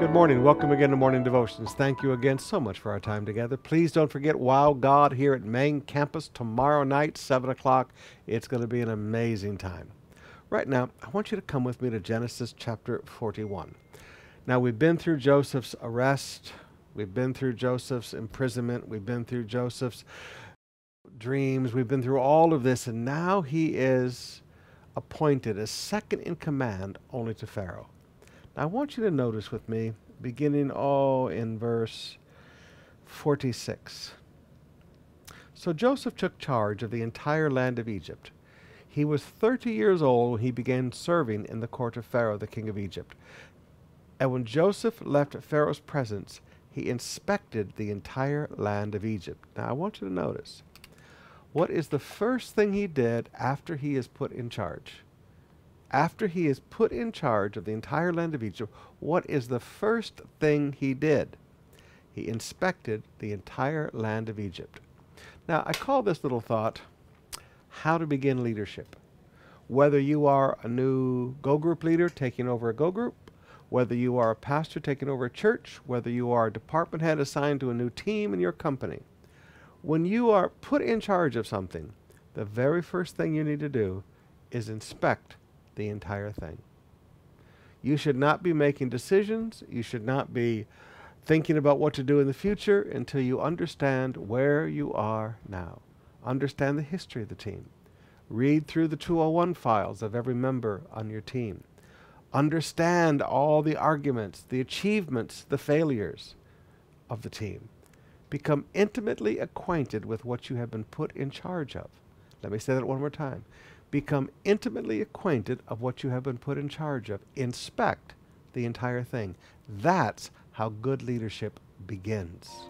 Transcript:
Good morning. Welcome again to Morning Devotions. Thank you again so much for our time together. Please don't forget Wow God here at Main Campus tomorrow night, 7 o'clock. It's going to be an amazing time. Right now, I want you to come with me to Genesis chapter 41. Now, we've been through Joseph's arrest, we've been through Joseph's imprisonment, we've been through Joseph's dreams, we've been through all of this, and now he is appointed as second in command only to Pharaoh. I want you to notice with me, beginning all in verse 46. So Joseph took charge of the entire land of Egypt. He was 30 years old when he began serving in the court of Pharaoh, the king of Egypt. And when Joseph left Pharaoh's presence, he inspected the entire land of Egypt. Now, I want you to notice what is the first thing he did after he is put in charge? After he is put in charge of the entire land of Egypt, what is the first thing he did? He inspected the entire land of Egypt. Now, I call this little thought how to begin leadership. Whether you are a new Go Group leader taking over a Go Group, whether you are a pastor taking over a church, whether you are a department head assigned to a new team in your company, when you are put in charge of something, the very first thing you need to do is inspect the entire thing. You should not be making decisions. You should not be thinking about what to do in the future until you understand where you are now. Understand the history of the team. Read through the 201 files of every member on your team. Understand all the arguments, the achievements, the failures of the team. Become intimately acquainted with what you have been put in charge of. Let me say that one more time. Become intimately acquainted of what you have been put in charge of. Inspect the entire thing. That's how good leadership begins.